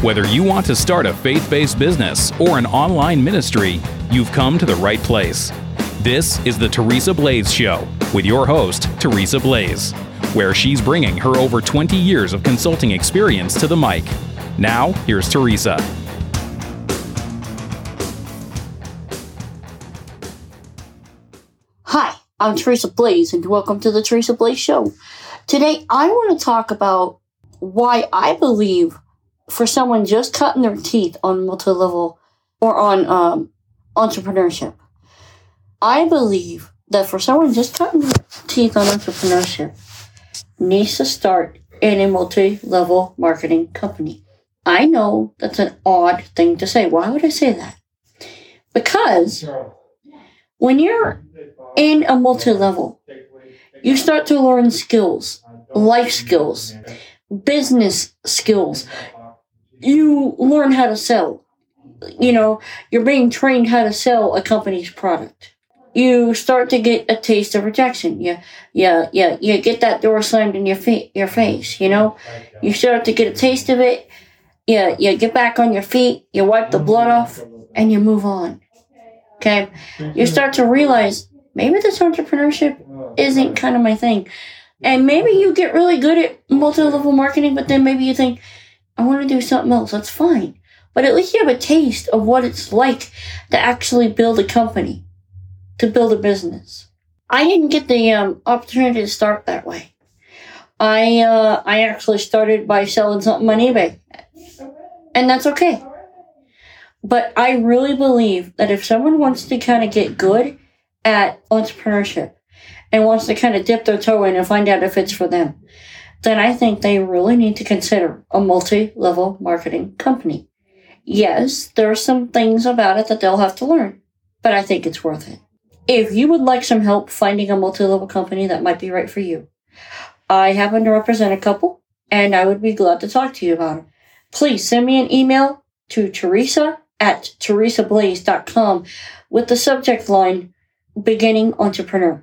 Whether you want to start a faith based business or an online ministry, you've come to the right place. This is the Teresa Blaze Show with your host, Teresa Blaze, where she's bringing her over 20 years of consulting experience to the mic. Now, here's Teresa. Hi, I'm Teresa Blaze, and welcome to the Teresa Blaze Show. Today, I want to talk about why I believe for someone just cutting their teeth on multi level or on um, entrepreneurship, I believe that for someone just cutting their teeth on entrepreneurship, needs to start in a multi level marketing company. I know that's an odd thing to say. Why would I say that? Because when you're in a multi level, you start to learn skills, life skills, business skills. You learn how to sell. You know, you're being trained how to sell a company's product. You start to get a taste of rejection. Yeah, yeah, yeah. You get that door slammed in your fa- your face. You know, you start to get a taste of it. Yeah, you get back on your feet. You wipe the blood off, and you move on. Okay, you start to realize maybe this entrepreneurship isn't kind of my thing. And maybe you get really good at multi level marketing, but then maybe you think, I want to do something else. That's fine. But at least you have a taste of what it's like to actually build a company, to build a business. I didn't get the um, opportunity to start that way. I uh, I actually started by selling something on eBay, and that's okay. But I really believe that if someone wants to kind of get good at entrepreneurship and wants to kind of dip their toe in and find out if it's for them, then I think they really need to consider a multi level marketing company. Yes, there are some things about it that they'll have to learn, but I think it's worth it. If you would like some help finding a multi level company that might be right for you, I happen to represent a couple and I would be glad to talk to you about them. Please send me an email to Teresa at teresablaze.com with the subject line Beginning Entrepreneur.